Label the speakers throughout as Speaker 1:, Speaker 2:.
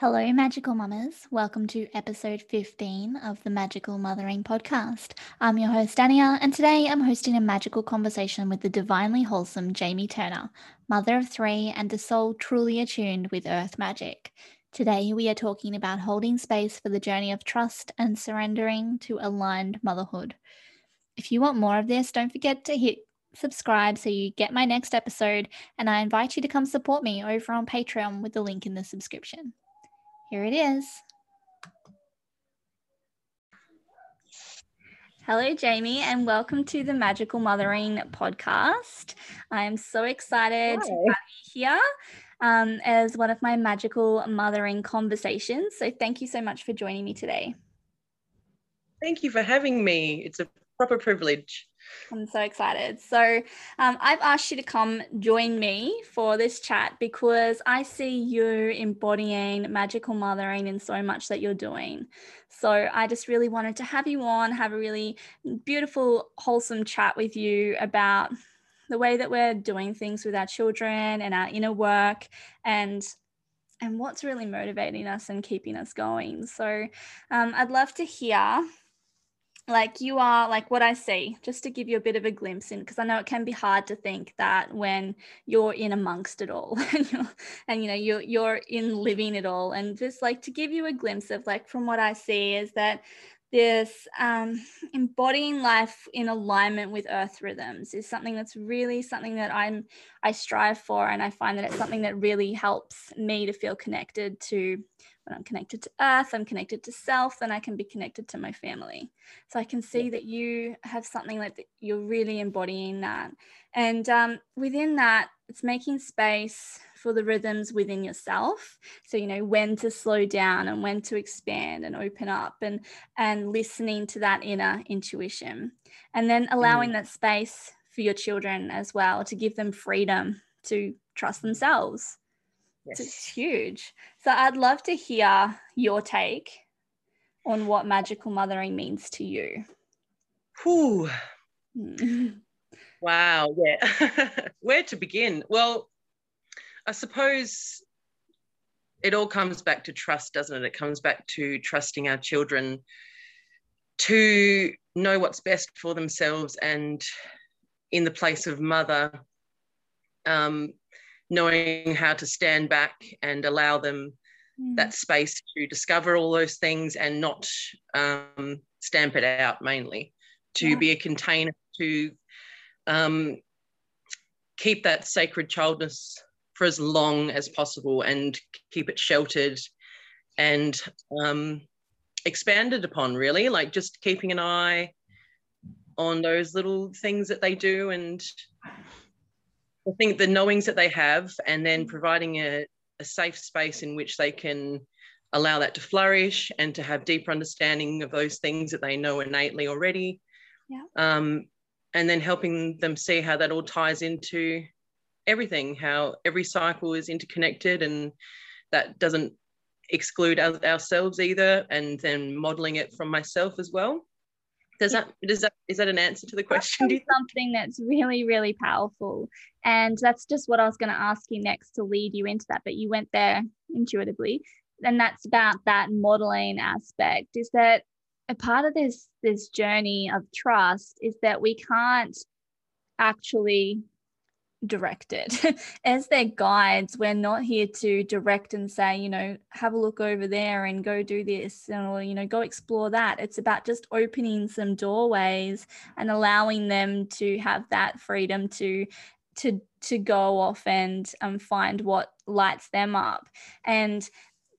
Speaker 1: Hello, magical mamas. Welcome to episode 15 of the Magical Mothering Podcast. I'm your host, Dania, and today I'm hosting a magical conversation with the divinely wholesome Jamie Turner, mother of three and a soul truly attuned with earth magic. Today, we are talking about holding space for the journey of trust and surrendering to aligned motherhood. If you want more of this, don't forget to hit subscribe so you get my next episode, and I invite you to come support me over on Patreon with the link in the subscription. Here it is. Hello, Jamie, and welcome to the Magical Mothering podcast. I'm so excited Hi. to have you here um, as one of my magical mothering conversations. So, thank you so much for joining me today.
Speaker 2: Thank you for having me. It's a proper privilege.
Speaker 1: I'm so excited. So, um, I've asked you to come join me for this chat because I see you embodying magical mothering in so much that you're doing. So, I just really wanted to have you on, have a really beautiful, wholesome chat with you about the way that we're doing things with our children and our inner work and and what's really motivating us and keeping us going. So, um, I'd love to hear like you are like what I see, just to give you a bit of a glimpse in, because I know it can be hard to think that when you're in amongst it all and, you're, and you know you're you're in living it all, and just like to give you a glimpse of like from what I see is that this um, embodying life in alignment with earth rhythms is something that's really something that i'm i strive for and i find that it's something that really helps me to feel connected to when I'm connected to earth, I'm connected to self, then I can be connected to my family. So I can see that you have something like that, you're really embodying that. And um, within that, it's making space for the rhythms within yourself. So, you know, when to slow down and when to expand and open up and and listening to that inner intuition. And then allowing mm. that space for your children as well to give them freedom to trust themselves Yes. It's huge. So I'd love to hear your take on what magical mothering means to you.
Speaker 2: Whew. wow. Yeah. Where to begin? Well, I suppose it all comes back to trust, doesn't it? It comes back to trusting our children to know what's best for themselves and in the place of mother, um, knowing how to stand back and allow them mm. that space to discover all those things and not um, stamp it out mainly to yeah. be a container to um, keep that sacred childness for as long as possible and keep it sheltered and um, expanded upon really like just keeping an eye on those little things that they do and I think the knowings that they have, and then providing a, a safe space in which they can allow that to flourish and to have deeper understanding of those things that they know innately already. Yeah. Um, and then helping them see how that all ties into everything, how every cycle is interconnected and that doesn't exclude ourselves either, and then modeling it from myself as well. Does that does that is that an answer to the question?
Speaker 1: something that's really really powerful, and that's just what I was going to ask you next to lead you into that. But you went there intuitively, and that's about that modeling aspect. Is that a part of this this journey of trust? Is that we can't actually directed. As their guides we're not here to direct and say you know have a look over there and go do this or you know go explore that. It's about just opening some doorways and allowing them to have that freedom to to to go off and um, find what lights them up. And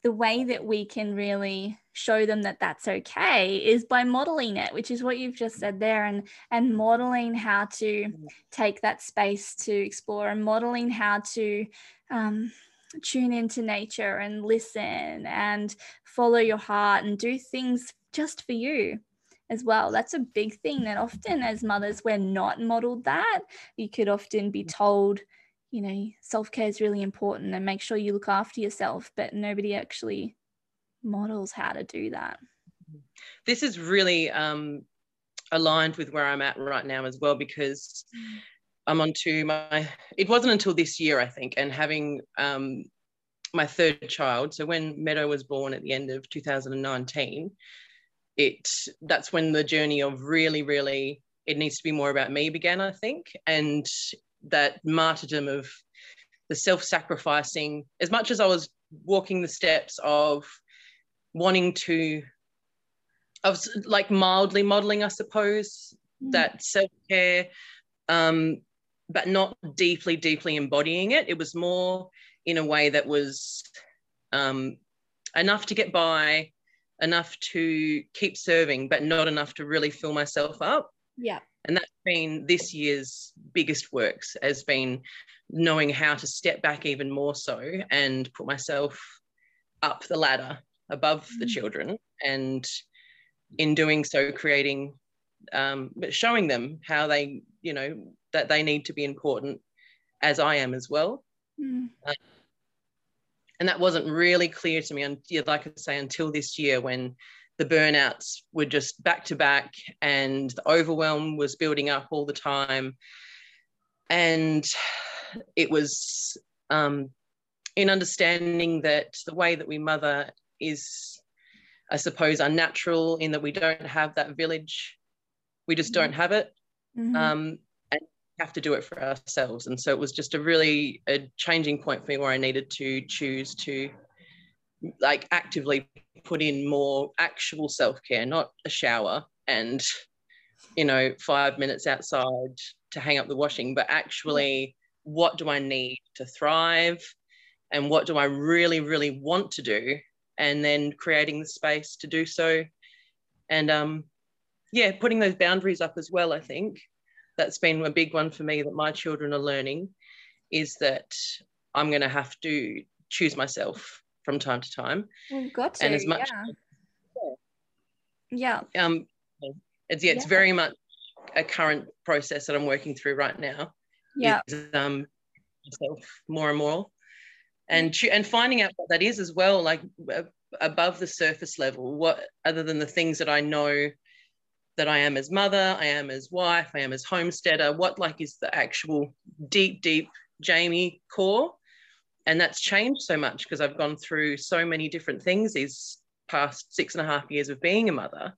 Speaker 1: the way that we can really show them that that's okay is by modeling it which is what you've just said there and and modeling how to mm-hmm. take that space to explore and modeling how to um, tune into nature and listen and follow your heart and do things just for you as well that's a big thing that often as mothers we're not modeled that you could often be mm-hmm. told you know self-care is really important and make sure you look after yourself but nobody actually models how to do that.
Speaker 2: This is really um, aligned with where I'm at right now as well because I'm onto my. It wasn't until this year, I think, and having um, my third child. So when Meadow was born at the end of 2019, it that's when the journey of really, really it needs to be more about me began, I think, and that martyrdom of the self-sacrificing. As much as I was walking the steps of wanting to, of like mildly modeling, I suppose, mm. that self-care. Um, but not deeply, deeply embodying it. It was more in a way that was um, enough to get by, enough to keep serving, but not enough to really fill myself up.
Speaker 1: Yeah.
Speaker 2: And that's been this year's biggest works, has been knowing how to step back even more so and put myself up the ladder above mm-hmm. the mm. children. And in doing so, creating, um, showing them how they, you know, that they need to be important as I am as well. Mm. Uh, and that wasn't really clear to me, and yeah, like I say, until this year when the burnouts were just back to back and the overwhelm was building up all the time. And it was um, in understanding that the way that we mother is, I suppose, unnatural in that we don't have that village. We just don't have it. Mm-hmm. Um, and have to do it for ourselves. And so it was just a really a changing point for me where I needed to choose to like actively put in more actual self-care, not a shower and you know, five minutes outside to hang up the washing, but actually what do I need to thrive and what do I really, really want to do? And then creating the space to do so. And um yeah, putting those boundaries up as well, I think that's been a big one for me that my children are learning is that I'm going to have to choose myself from time to time.
Speaker 1: Well, got to, and as much yeah. yeah.
Speaker 2: Um, it's yeah, it's yeah. very much a current process that I'm working through right now.
Speaker 1: Yeah.
Speaker 2: Is, um, myself more and more, and and finding out what that is as well, like above the surface level. What other than the things that I know that I am as mother, I am as wife, I am as homesteader, what like is the actual deep, deep Jamie core. And that's changed so much because I've gone through so many different things these past six and a half years of being a mother.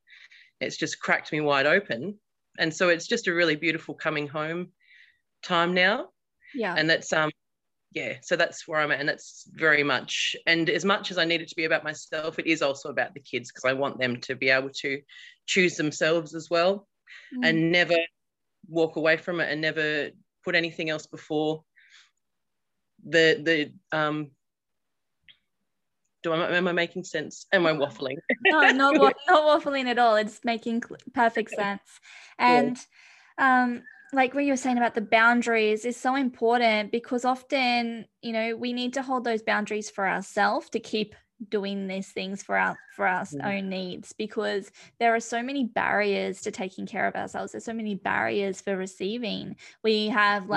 Speaker 2: It's just cracked me wide open. And so it's just a really beautiful coming home time now.
Speaker 1: Yeah.
Speaker 2: And that's um yeah, so that's where I'm at. And that's very much, and as much as I need it to be about myself, it is also about the kids because I want them to be able to choose themselves as well mm. and never walk away from it and never put anything else before the, the, um, do I, am I making sense? Am I waffling?
Speaker 1: no, not, not waffling at all. It's making perfect sense. And, um, like what you were saying about the boundaries is so important because often you know we need to hold those boundaries for ourselves to keep doing these things for our for our mm. own needs because there are so many barriers to taking care of ourselves there's so many barriers for receiving we have mm.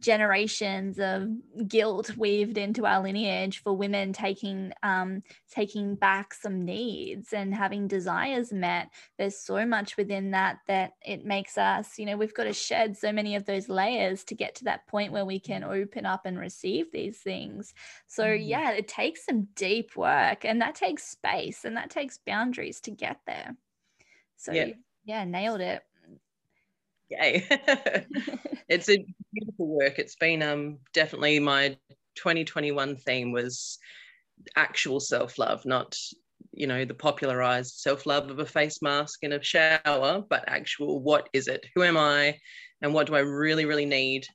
Speaker 1: Generations of guilt weaved into our lineage for women taking um, taking back some needs and having desires met. There's so much within that that it makes us you know we've got to shed so many of those layers to get to that point where we can open up and receive these things. So mm-hmm. yeah it takes some deep work and that takes space and that takes boundaries to get there. So yeah, yeah nailed it
Speaker 2: yay. It's a beautiful work. It's been um definitely my 2021 theme was actual self-love not you know the popularized self-love of a face mask and a shower but actual what is it? Who am i? And what do i really really need?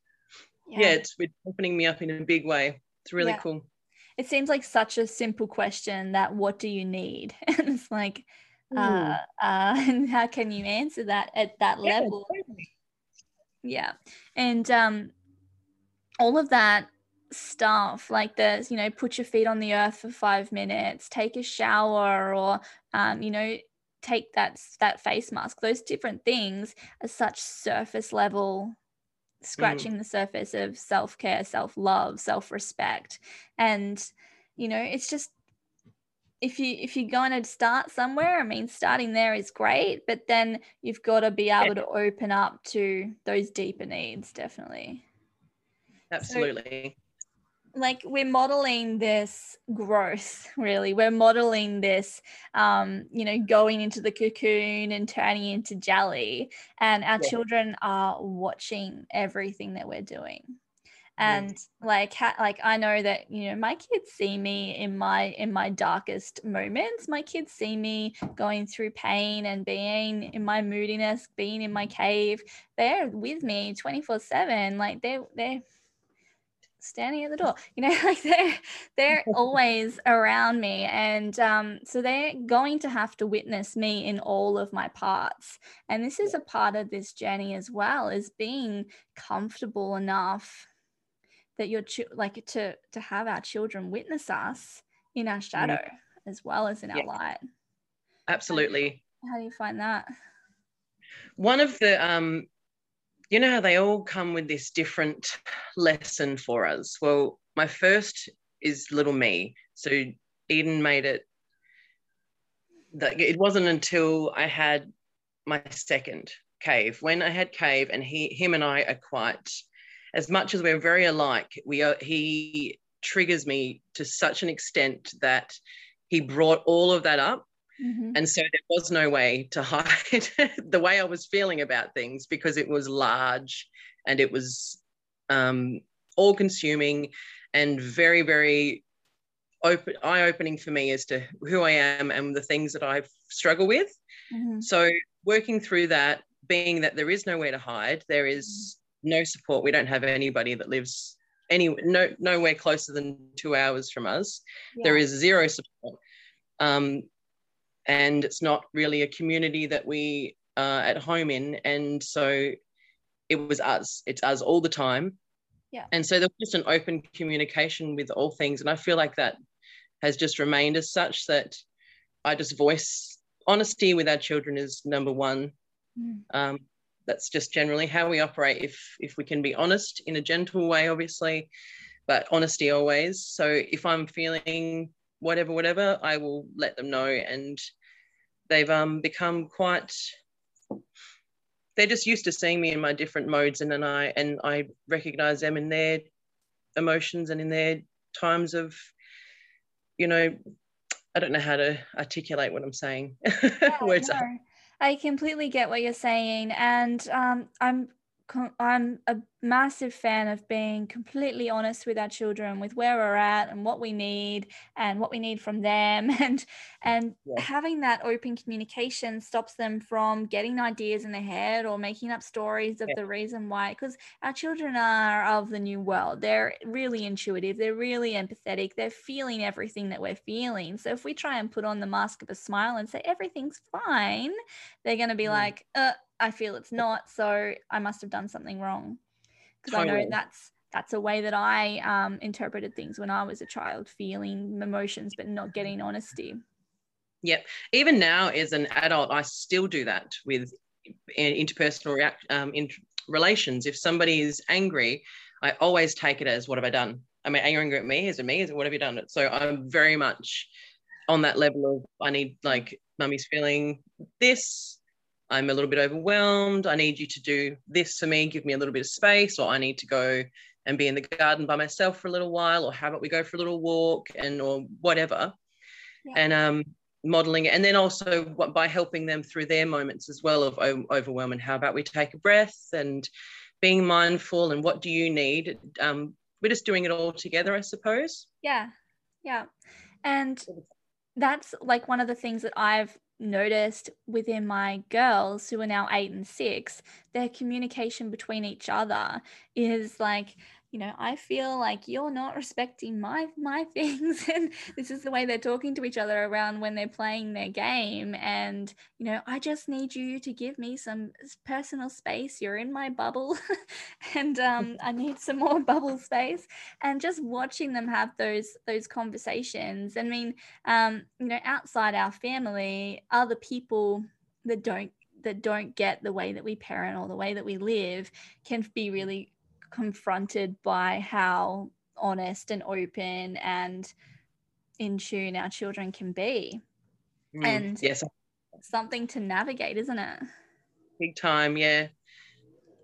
Speaker 2: Yeah, yeah. it's opening me up in a big way. It's really yeah. cool.
Speaker 1: It seems like such a simple question that what do you need? And it's like uh, uh, and how can you answer that at that level? Yeah, and um, all of that stuff like the you know put your feet on the earth for five minutes take a shower or um, you know take that that face mask those different things are such surface level scratching mm. the surface of self-care self-love self-respect and you know it's just if you if you're going to start somewhere i mean starting there is great but then you've got to be able to open up to those deeper needs definitely.
Speaker 2: Absolutely.
Speaker 1: So, like we're modeling this growth really. We're modeling this um you know going into the cocoon and turning into jelly and our yeah. children are watching everything that we're doing and like ha- like i know that you know my kids see me in my in my darkest moments. My kids see me going through pain and being in my moodiness being in my cave. They're with me 24 7 like they're they're standing at the door you know like they're they're always around me. And um, so they're going to have to witness me in all of my parts. And this is a part of this journey as well is being comfortable enough that your ch- like to to have our children witness us in our shadow mm. as well as in yeah. our light.
Speaker 2: Absolutely.
Speaker 1: How do you find that?
Speaker 2: One of the um you know how they all come with this different lesson for us? Well my first is little me. So eden made it that it wasn't until i had my second cave. When i had cave and he him and i are quite as much as we're very alike, we are, he triggers me to such an extent that he brought all of that up. Mm-hmm. And so there was no way to hide the way I was feeling about things because it was large and it was um, all consuming and very, very open, eye opening for me as to who I am and the things that I struggle with. Mm-hmm. So working through that, being that there is nowhere to hide, there is no support. We don't have anybody that lives any no nowhere closer than two hours from us. Yeah. There is zero support, um, and it's not really a community that we are at home in. And so it was us. It's us all the time.
Speaker 1: Yeah.
Speaker 2: And so there was just an open communication with all things, and I feel like that has just remained as such that I just voice honesty with our children is number one. Mm. Um, that's just generally how we operate if if we can be honest in a gentle way obviously but honesty always so if i'm feeling whatever whatever i will let them know and they've um become quite they're just used to seeing me in my different modes and then i and i recognize them in their emotions and in their times of you know i don't know how to articulate what i'm saying
Speaker 1: yeah, words no. I completely get what you're saying, and um, I'm I'm a massive fan of being completely honest with our children with where we're at and what we need and what we need from them and and yeah. having that open communication stops them from getting ideas in their head or making up stories of yeah. the reason why because our children are of the new world they're really intuitive they're really empathetic they're feeling everything that we're feeling so if we try and put on the mask of a smile and say everything's fine they're going to be mm. like uh I feel it's not, so I must have done something wrong. Because totally. I know that's that's a way that I um, interpreted things when I was a child, feeling emotions but not getting honesty.
Speaker 2: Yep. Even now, as an adult, I still do that with interpersonal react, um, in relations. If somebody is angry, I always take it as, "What have I done? Am I angry at me? Is it me? Is it what have you done?" So I'm very much on that level of I need like mummy's feeling this I'm a little bit overwhelmed. I need you to do this for me, give me a little bit of space, or I need to go and be in the garden by myself for a little while, or how about we go for a little walk and or whatever. Yeah. And um, modeling it. And then also what, by helping them through their moments as well of overwhelm and how about we take a breath and being mindful and what do you need? Um, we're just doing it all together, I suppose.
Speaker 1: Yeah. Yeah. And that's like one of the things that I've noticed within my girls who are now eight and six, their communication between each other is like you know i feel like you're not respecting my my things and this is the way they're talking to each other around when they're playing their game and you know i just need you to give me some personal space. You're in my bubble and um, i need some more bubble space and just watching them have those those conversations. I mean um, you know outside our family other people that don't that don't get the way that we parent or the way that we live can be really confronted by how honest and open and in tune our children can be. Mm, and
Speaker 2: yes,
Speaker 1: something to navigate, isn't it?
Speaker 2: Big time, yeah.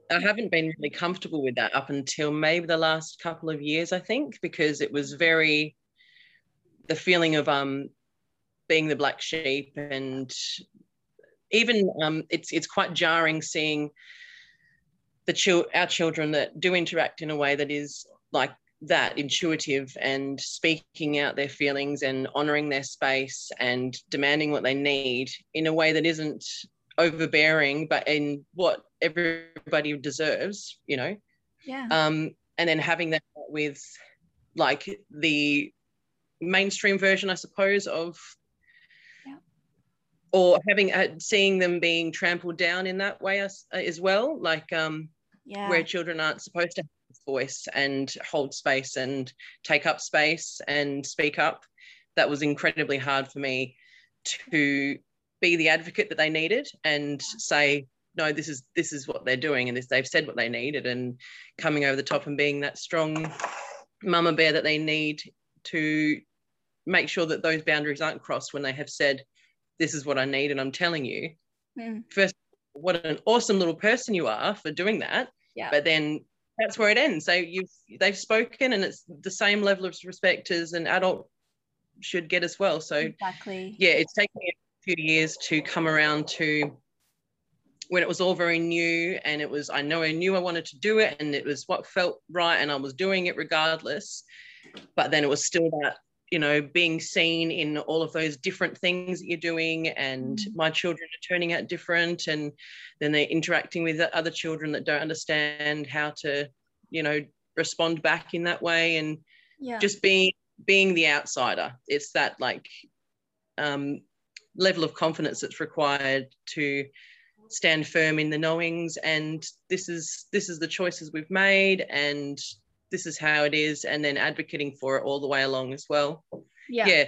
Speaker 2: I haven't been really comfortable with that up until maybe the last couple of years, I think, because it was very the feeling of um being the black sheep and even um it's it's quite jarring seeing the chil- our children that do interact in a way that is like that intuitive and speaking out their feelings and honoring their space and demanding what they need in a way that isn't overbearing but in what everybody deserves you know
Speaker 1: yeah
Speaker 2: um and then having that with like the mainstream version i suppose of
Speaker 1: Yeah.
Speaker 2: or having uh, seeing them being trampled down in that way as, as well like um
Speaker 1: yeah
Speaker 2: where children aren't supposed to have a voice and hold space and take up space and speak up. That was incredibly hard for me to be the advocate that they needed and say, no, this is this is what they're doing, and this they've said what they needed, and coming over the top and being that strong mama bear that they need to make sure that those boundaries aren't crossed when they have said, this is what I need, and I'm telling you.
Speaker 1: Mm.
Speaker 2: First, what an awesome little person you are for doing that
Speaker 1: yeah.
Speaker 2: But then that's where it ends. So you've they've spoken and it's the same level of respect as an adult should get as well. So
Speaker 1: exactly.
Speaker 2: yeah it's taken a few years to come around to when it was all very new and it was i know i knew i wanted to do it and it was what felt right and i was doing it regardless. But then it was still that you know being seen in all of those different things that you're doing and
Speaker 1: Mm.
Speaker 2: my children are turning out different and then they're interacting with other children that don't understand how to you know respond back in that way and
Speaker 1: yeah
Speaker 2: just being being the outsider it's that like um, level of confidence that's required to stand firm in the knowings and this is this is the choices we've made and this is how it is and then advocating for it all the way along as well.
Speaker 1: Yeah,
Speaker 2: yeah,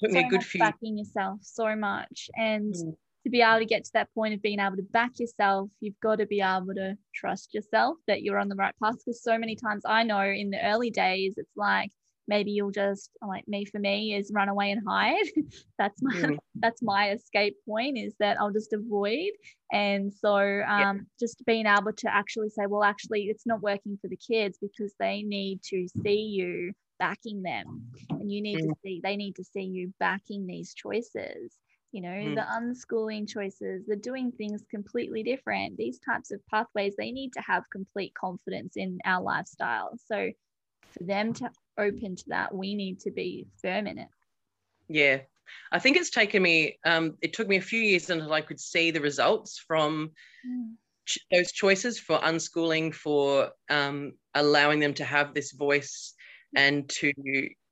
Speaker 2: took me a good few
Speaker 1: backing yourself so much. And
Speaker 2: Mm.
Speaker 1: to be able to get to that point of being able to back yourself you've got to be able to trust yourself that you're on the right path because so many times i know in the early days it's like maybe you'll just like me for me is run away and hide. That's my
Speaker 2: Mm.
Speaker 1: that's my escape point is that i'll just avoid. And so um, just being able to actually say well actually it's not working for the kids because they need to see you backing them. And you need to see they need to see you backing these choices. You know
Speaker 2: Mm.
Speaker 1: the unschooling choices the doing things completely different. These types of pathways they need to have complete confidence in our lifestyle. So for them to open to that. We need to be firm in it.
Speaker 2: Yeah. I think it's taken me um, it took me a few years until i could see the results from ch- those choices for unschooling for um, allowing them to have this voice and to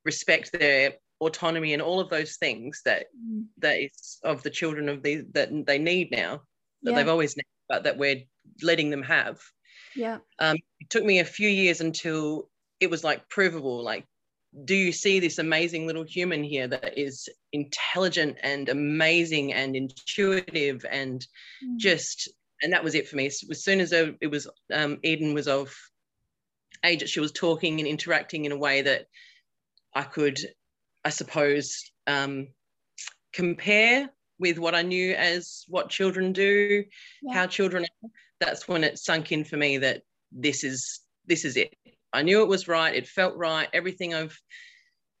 Speaker 2: respect their autonomy and all of those things that
Speaker 1: Mm.
Speaker 2: that is of the children of these that they need now that
Speaker 1: Yeah.
Speaker 2: they've always needed but that we're letting them have.
Speaker 1: Yeah.
Speaker 2: It took me a few years until it was like provable like do you see this amazing little human here that is intelligent and amazing and intuitive and
Speaker 1: Mm.
Speaker 2: just and that was it for me as as soon as it was um, eden was of age that she was talking and interacting in a way that i could i suppose um, compare with what i knew as what children do
Speaker 1: Yeah.
Speaker 2: how children are that's when it sunk in for me that this is this is it i knew it was right it felt right everything i've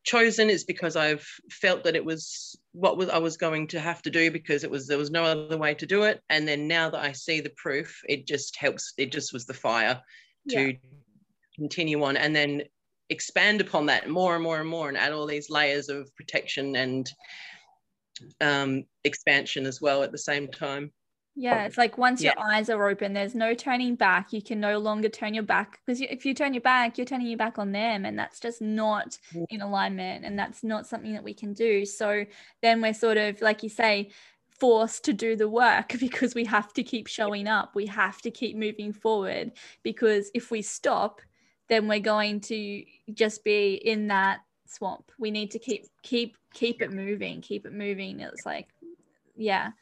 Speaker 2: chosen is because i've felt that it was what was i was going to have to do because it was there was no other way to do it. And then now that i see the proof it just helps it just was the fire to continue on and then expand upon that more and more and more and add all these layers of protection and um, expansion as well at the same time
Speaker 1: Yeah, it's like once
Speaker 2: Yeah.
Speaker 1: your eyes are open, there's no turning back. You can no longer turn your back because if you turn your back, you're turning your back on them, and that's just not in alignment, and that's not something that we can do. So then we're sort of, like you say, forced to do the work because we have to keep showing up. We have to keep moving forward because if we stop, then we're going to just be in that swamp. We need to keep keep keep it moving, keep it moving. It's like, yeah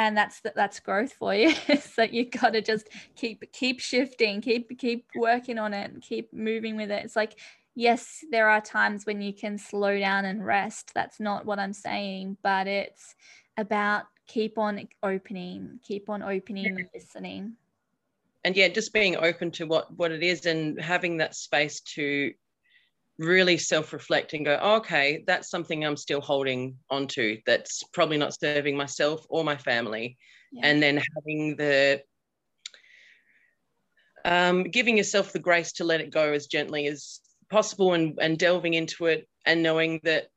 Speaker 1: and that's that's growth for you. So you got to just keep keep shifting keep keep working on it and keep moving with it. It's like yes there are times when you can slow down and rest. That's not what i'm saying but it's about keep on opening keep on opening and listening.
Speaker 2: And yeah, just being open to what what it is and having that space to really self-reflect and go, oh, okay, that's something I'm still holding onto that's probably not serving myself or my family. Yeah. And then having the um, giving yourself the grace to let it go as gently as possible and, and delving into it and knowing that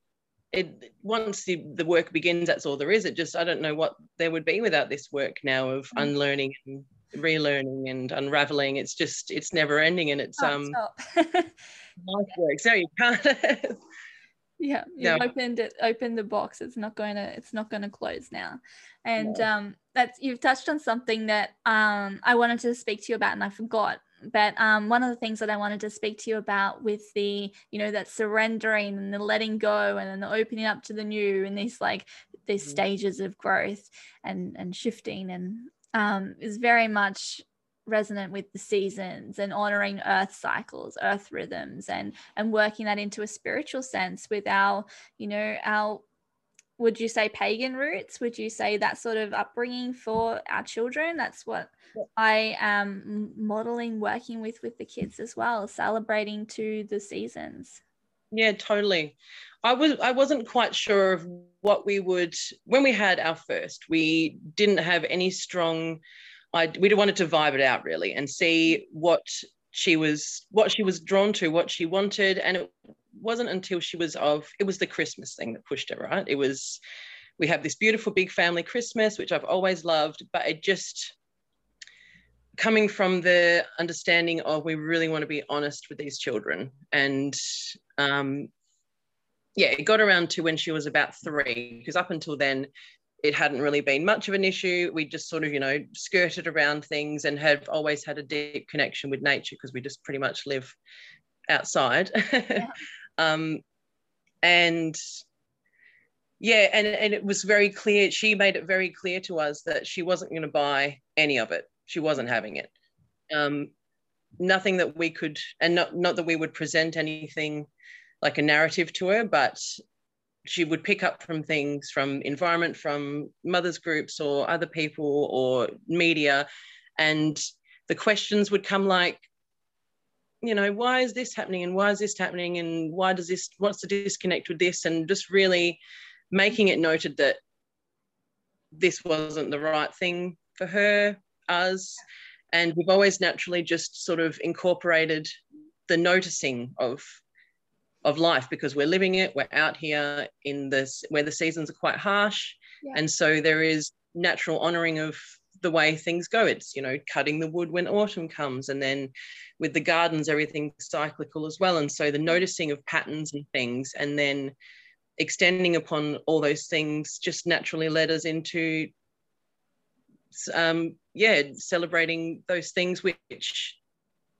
Speaker 2: it once the, the work begins, that's all there is. It just I don't know what there would be without this work now of mm. unlearning and relearning and unraveling. It's just it's never ending and it's um life work. So you can't
Speaker 1: yeah you no. opened it opened the box it's not going to it's not going to close now and no. um that's you've touched on something that um i wanted to speak to you about and i forgot but um, one of the things that I wanted to speak to you about with the, you know, that surrendering and the letting go and then the opening up to the new and these like these mm-hmm. stages of growth and and shifting and um, is very much resonant with the seasons and honoring earth cycles earth rhythms and and working that into a spiritual sense with our you know our would you say pagan roots? Would you say that sort of upbringing for our children? That's what i am modeling working with with the kids as well celebrating to the seasons
Speaker 2: yeah totally. I was i wasn't quite sure of what we would when we had our first we didn't have any strong i we wanted to vibe it out really and see what she was what she was drawn to what she wanted and it wasn't until she was of it was the christmas thing that pushed it right? It was we have this beautiful big family christmas which i've always loved but it just coming from the understanding of we really want to be honest with these children and um, yeah it got around to when she was about three because up until then it hadn't really been much of an issue. We just sort of you know skirted around things and have always had a deep connection with nature because we just pretty much live outside. Yeah. um, and yeah and, and it was very clear she made it very clear to us that she wasn't going to buy any of it. She wasn't having it. Um, nothing that we could and not not that we would present anything like a narrative to her but she would pick up from things from environment from mothers groups or other people or media. And the questions would come like you know why is this happening and why is this happening and why does this what's the disconnect with this? And just really making it noted that this wasn't the right thing for her us and we've always naturally just sort of incorporated the noticing of of life because we're living it we're out here in this where the seasons are quite harsh. Yeah. and so there is natural honoring of the way things go. It's you know cutting the wood when autumn comes and then with the gardens everything's cyclical as well. And so the noticing of patterns and things and then extending upon all those things just naturally led us into um, yeah celebrating those things which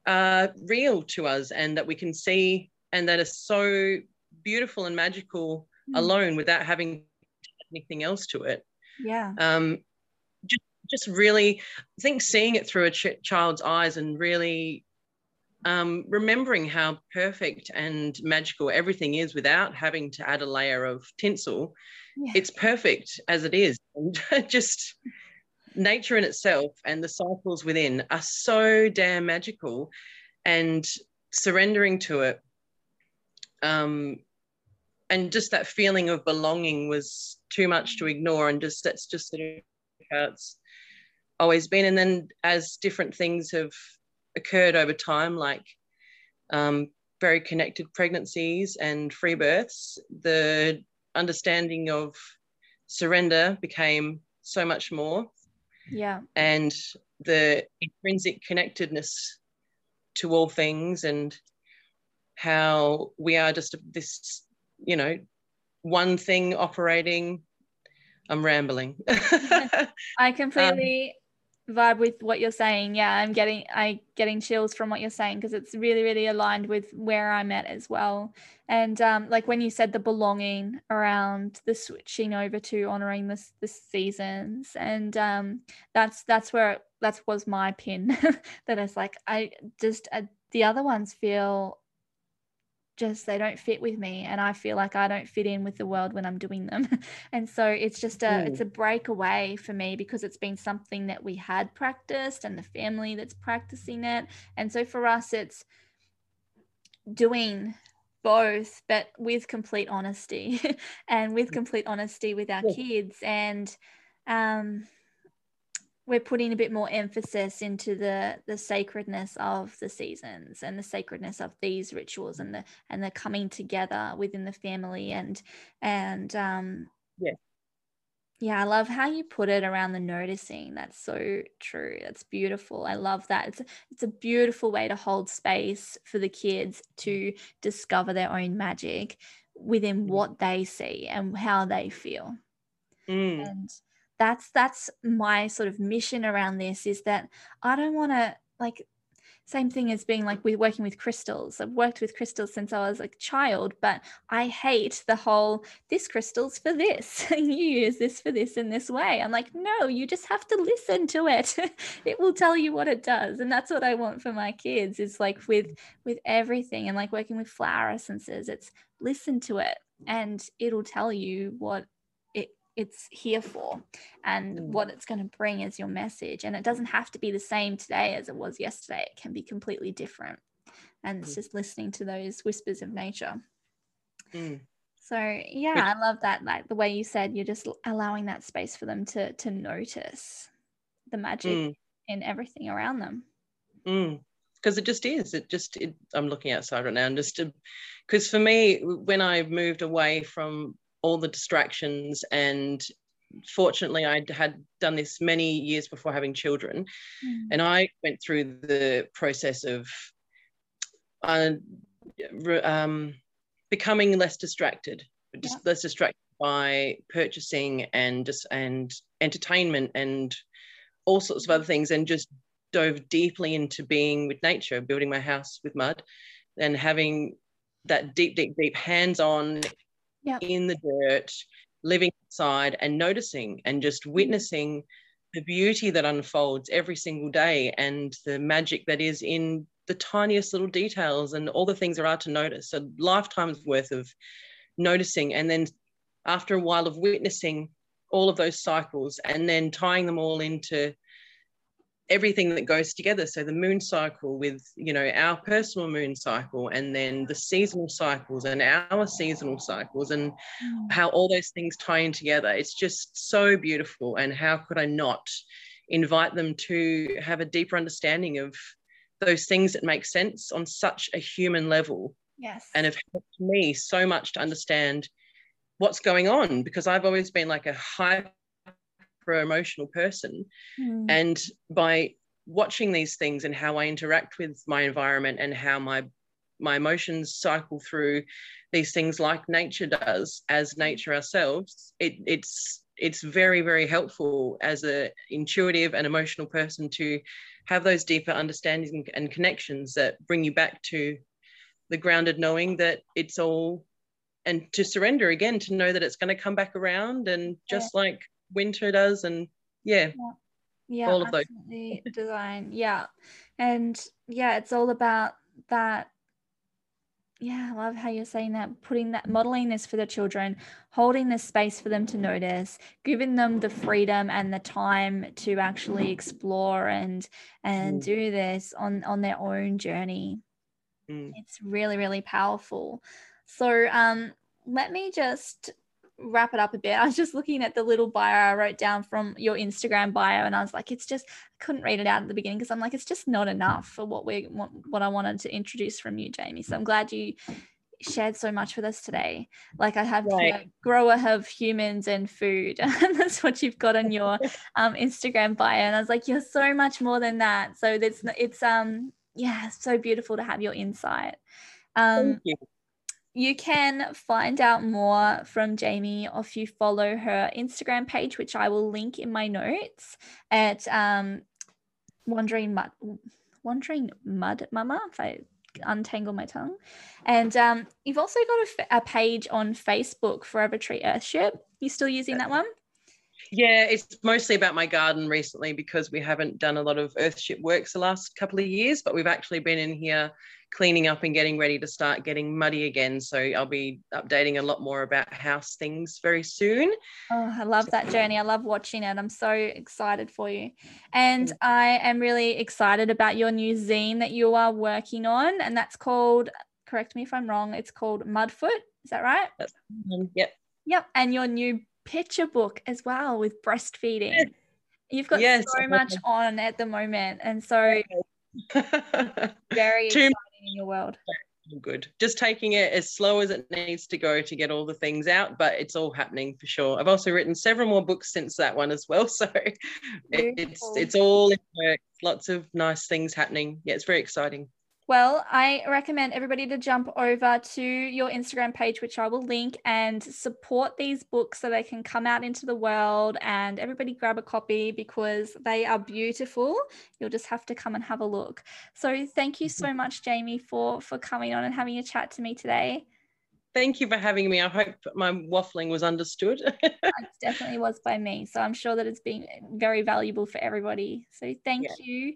Speaker 2: are real to us and that we can see and that are so beautiful and magical mm. alone without having anything else to it
Speaker 1: yeah
Speaker 2: um, just just really I think seeing it through a ch- child's eyes and really um, remembering how perfect and magical everything is without having to add a layer of tinsel yeah. it's perfect as it is and just nature in itself and the cycles within are so damn magical and surrendering to it um, and just that feeling of belonging was too much to ignore and just that's just how it's always been. And then as different things have occurred over time like um, very connected pregnancies and free births the understanding of surrender became so much more
Speaker 1: yeah.
Speaker 2: And the intrinsic connectedness to all things and how we are just this you know one thing operating i'm rambling.
Speaker 1: I completely vibe with what you're saying. Yeah i'm getting i getting chills from what you're saying because it's really really aligned with where i'm at as well. And um like when you said the belonging around the switching over to honoring this the seasons and um that's that's where that was my pin that is like i just uh, the other ones feel just they don't fit with me and i feel like i don't fit in with the world when i'm doing them and so it's just a mm. it's a breakaway for me because it's been something that we had practiced and the family that's practicing it and so for us it's doing both but with complete honesty and with mm. complete honesty with our yeah. kids and um we're putting a bit more emphasis into the the sacredness of the seasons and the sacredness of these rituals and the and the coming together within the family and and um
Speaker 2: yeah
Speaker 1: yeah i love how you put it around the noticing. That's so true. That's beautiful. I love that. It's it's a beautiful way to hold space for the kids to discover their own magic within mm. what they see and how they feel.
Speaker 2: Mm.
Speaker 1: and that's that's my sort of mission around this is that I don't want to like same thing as being like with working with crystals. I've worked with crystals since I was a child, but I hate the whole this crystal's for this and you use this for this in this way. I'm like, no, you just have to listen to it. it will tell you what it does. And that's what I want for my kids is like with with everything and like working with flower essences. It's listen to it and it'll tell you what it's here for and mm. what it's going to bring is your message. And it doesn't have to be the same today as it was yesterday, it can be completely different. And it's mm. just listening to those whispers of nature.
Speaker 2: Mm.
Speaker 1: So yeah, I love that. Like the way you said, you're just allowing that space for them to to notice the magic mm. in everything around them.
Speaker 2: Because mm. it just is. It just. It, I'm looking outside right now, and just because for me, when I moved away from all the distractions and fortunately i had done this many years before having children mm. and i went through the process of uh, um, becoming less distracted just yeah. less distracted by purchasing and just and entertainment and all sorts of other things and just dove deeply into being with nature building my house with mud and having that deep deep deep hands-on
Speaker 1: yep.
Speaker 2: in the dirt, living outside and noticing and just mm-hmm. witnessing the beauty that unfolds every single day and the magic that is in the tiniest little details and all the things there are to notice. A lifetime's worth of noticing. And then after a while of witnessing all of those cycles and then tying them all into everything that goes together. So the moon cycle with you know our personal moon cycle and then the seasonal cycles and our seasonal cycles and mm. how all those things tie in together. It's just so beautiful. And how could i not invite them to have a deeper understanding of those things that make sense on such a human level?
Speaker 1: Yes.
Speaker 2: And have helped me so much to understand what's going on because i've always been like a high emotional person. Mm. And by watching these things and how I interact with my environment and how my my emotions cycle through these things like nature does as nature ourselves, it, it's it's very very helpful as a intuitive and emotional person to have those deeper understandings and connections that bring you back to the grounded knowing that it's all and to surrender again to know that it's going to come back around and just yeah. like winter does and yeah,
Speaker 1: yeah. yeah
Speaker 2: all of those
Speaker 1: design yeah and yeah it's all about that yeah i love how you're saying that putting that modeling this for the children holding the space for them to notice giving them the freedom and the time to actually explore and and mm. do this on on their own journey
Speaker 2: mm.
Speaker 1: it's really really powerful so um let me just wrap it up a bit, I was just looking at the little bio I wrote down from your Instagram bio, and I was like, it's just I couldn't read it out at the beginning because I'm like, it's just not enough for what we what, what I wanted to introduce from you, Jamie. So I'm glad you shared so much with us today. Like I have right. here, grower of humans and food, and that's what you've got on your um, Instagram bio. And I was like, you're so much more than that. So it's it's um yeah, so beautiful to have your insight. Um,
Speaker 2: you
Speaker 1: you can find out more from Jamie if you follow her Instagram page, which I will link in my notes at um, Wandering Mud, Wandering Mud Mama, if I untangle my tongue. And um, you've also got a, a, page on Facebook, Forever Tree Earthship. You still using that one?
Speaker 2: Yeah, it's mostly about my garden recently because we haven't done a lot of earthship works the last couple of years, but we've actually been in here cleaning up and getting ready to start getting muddy again. So I'll be updating a lot more about house things very soon.
Speaker 1: Oh, I love that journey. I love watching it. I'm so excited for you. And I am really excited about your new zine that you are working on. And that's called, correct me if I'm wrong, it's called Mudfoot. Is that right?
Speaker 2: That's, um, yep.
Speaker 1: Yep. And your new picture book as well with breastfeeding. You've got yes. so much on at the moment. And so very exciting in your world.
Speaker 2: Good. Just taking it as slow as it needs to go to get all the things out, but it's all happening for sure. I've also written several more books since that one as well. So it, it's it's all in work. Lots of nice things happening. Yeah, it's very exciting.
Speaker 1: Well, I recommend everybody to jump over to your Instagram page, which I will link, and support these books so they can come out into the world. And everybody grab a copy because they are beautiful. You'll just have to come and have a look. So, thank you so much, Jamie, for for coming on and having a chat to me today.
Speaker 2: Thank you for having me. I hope my waffling was understood.
Speaker 1: it definitely was by me. So I'm sure that it's been very valuable for everybody. So thank yeah. you.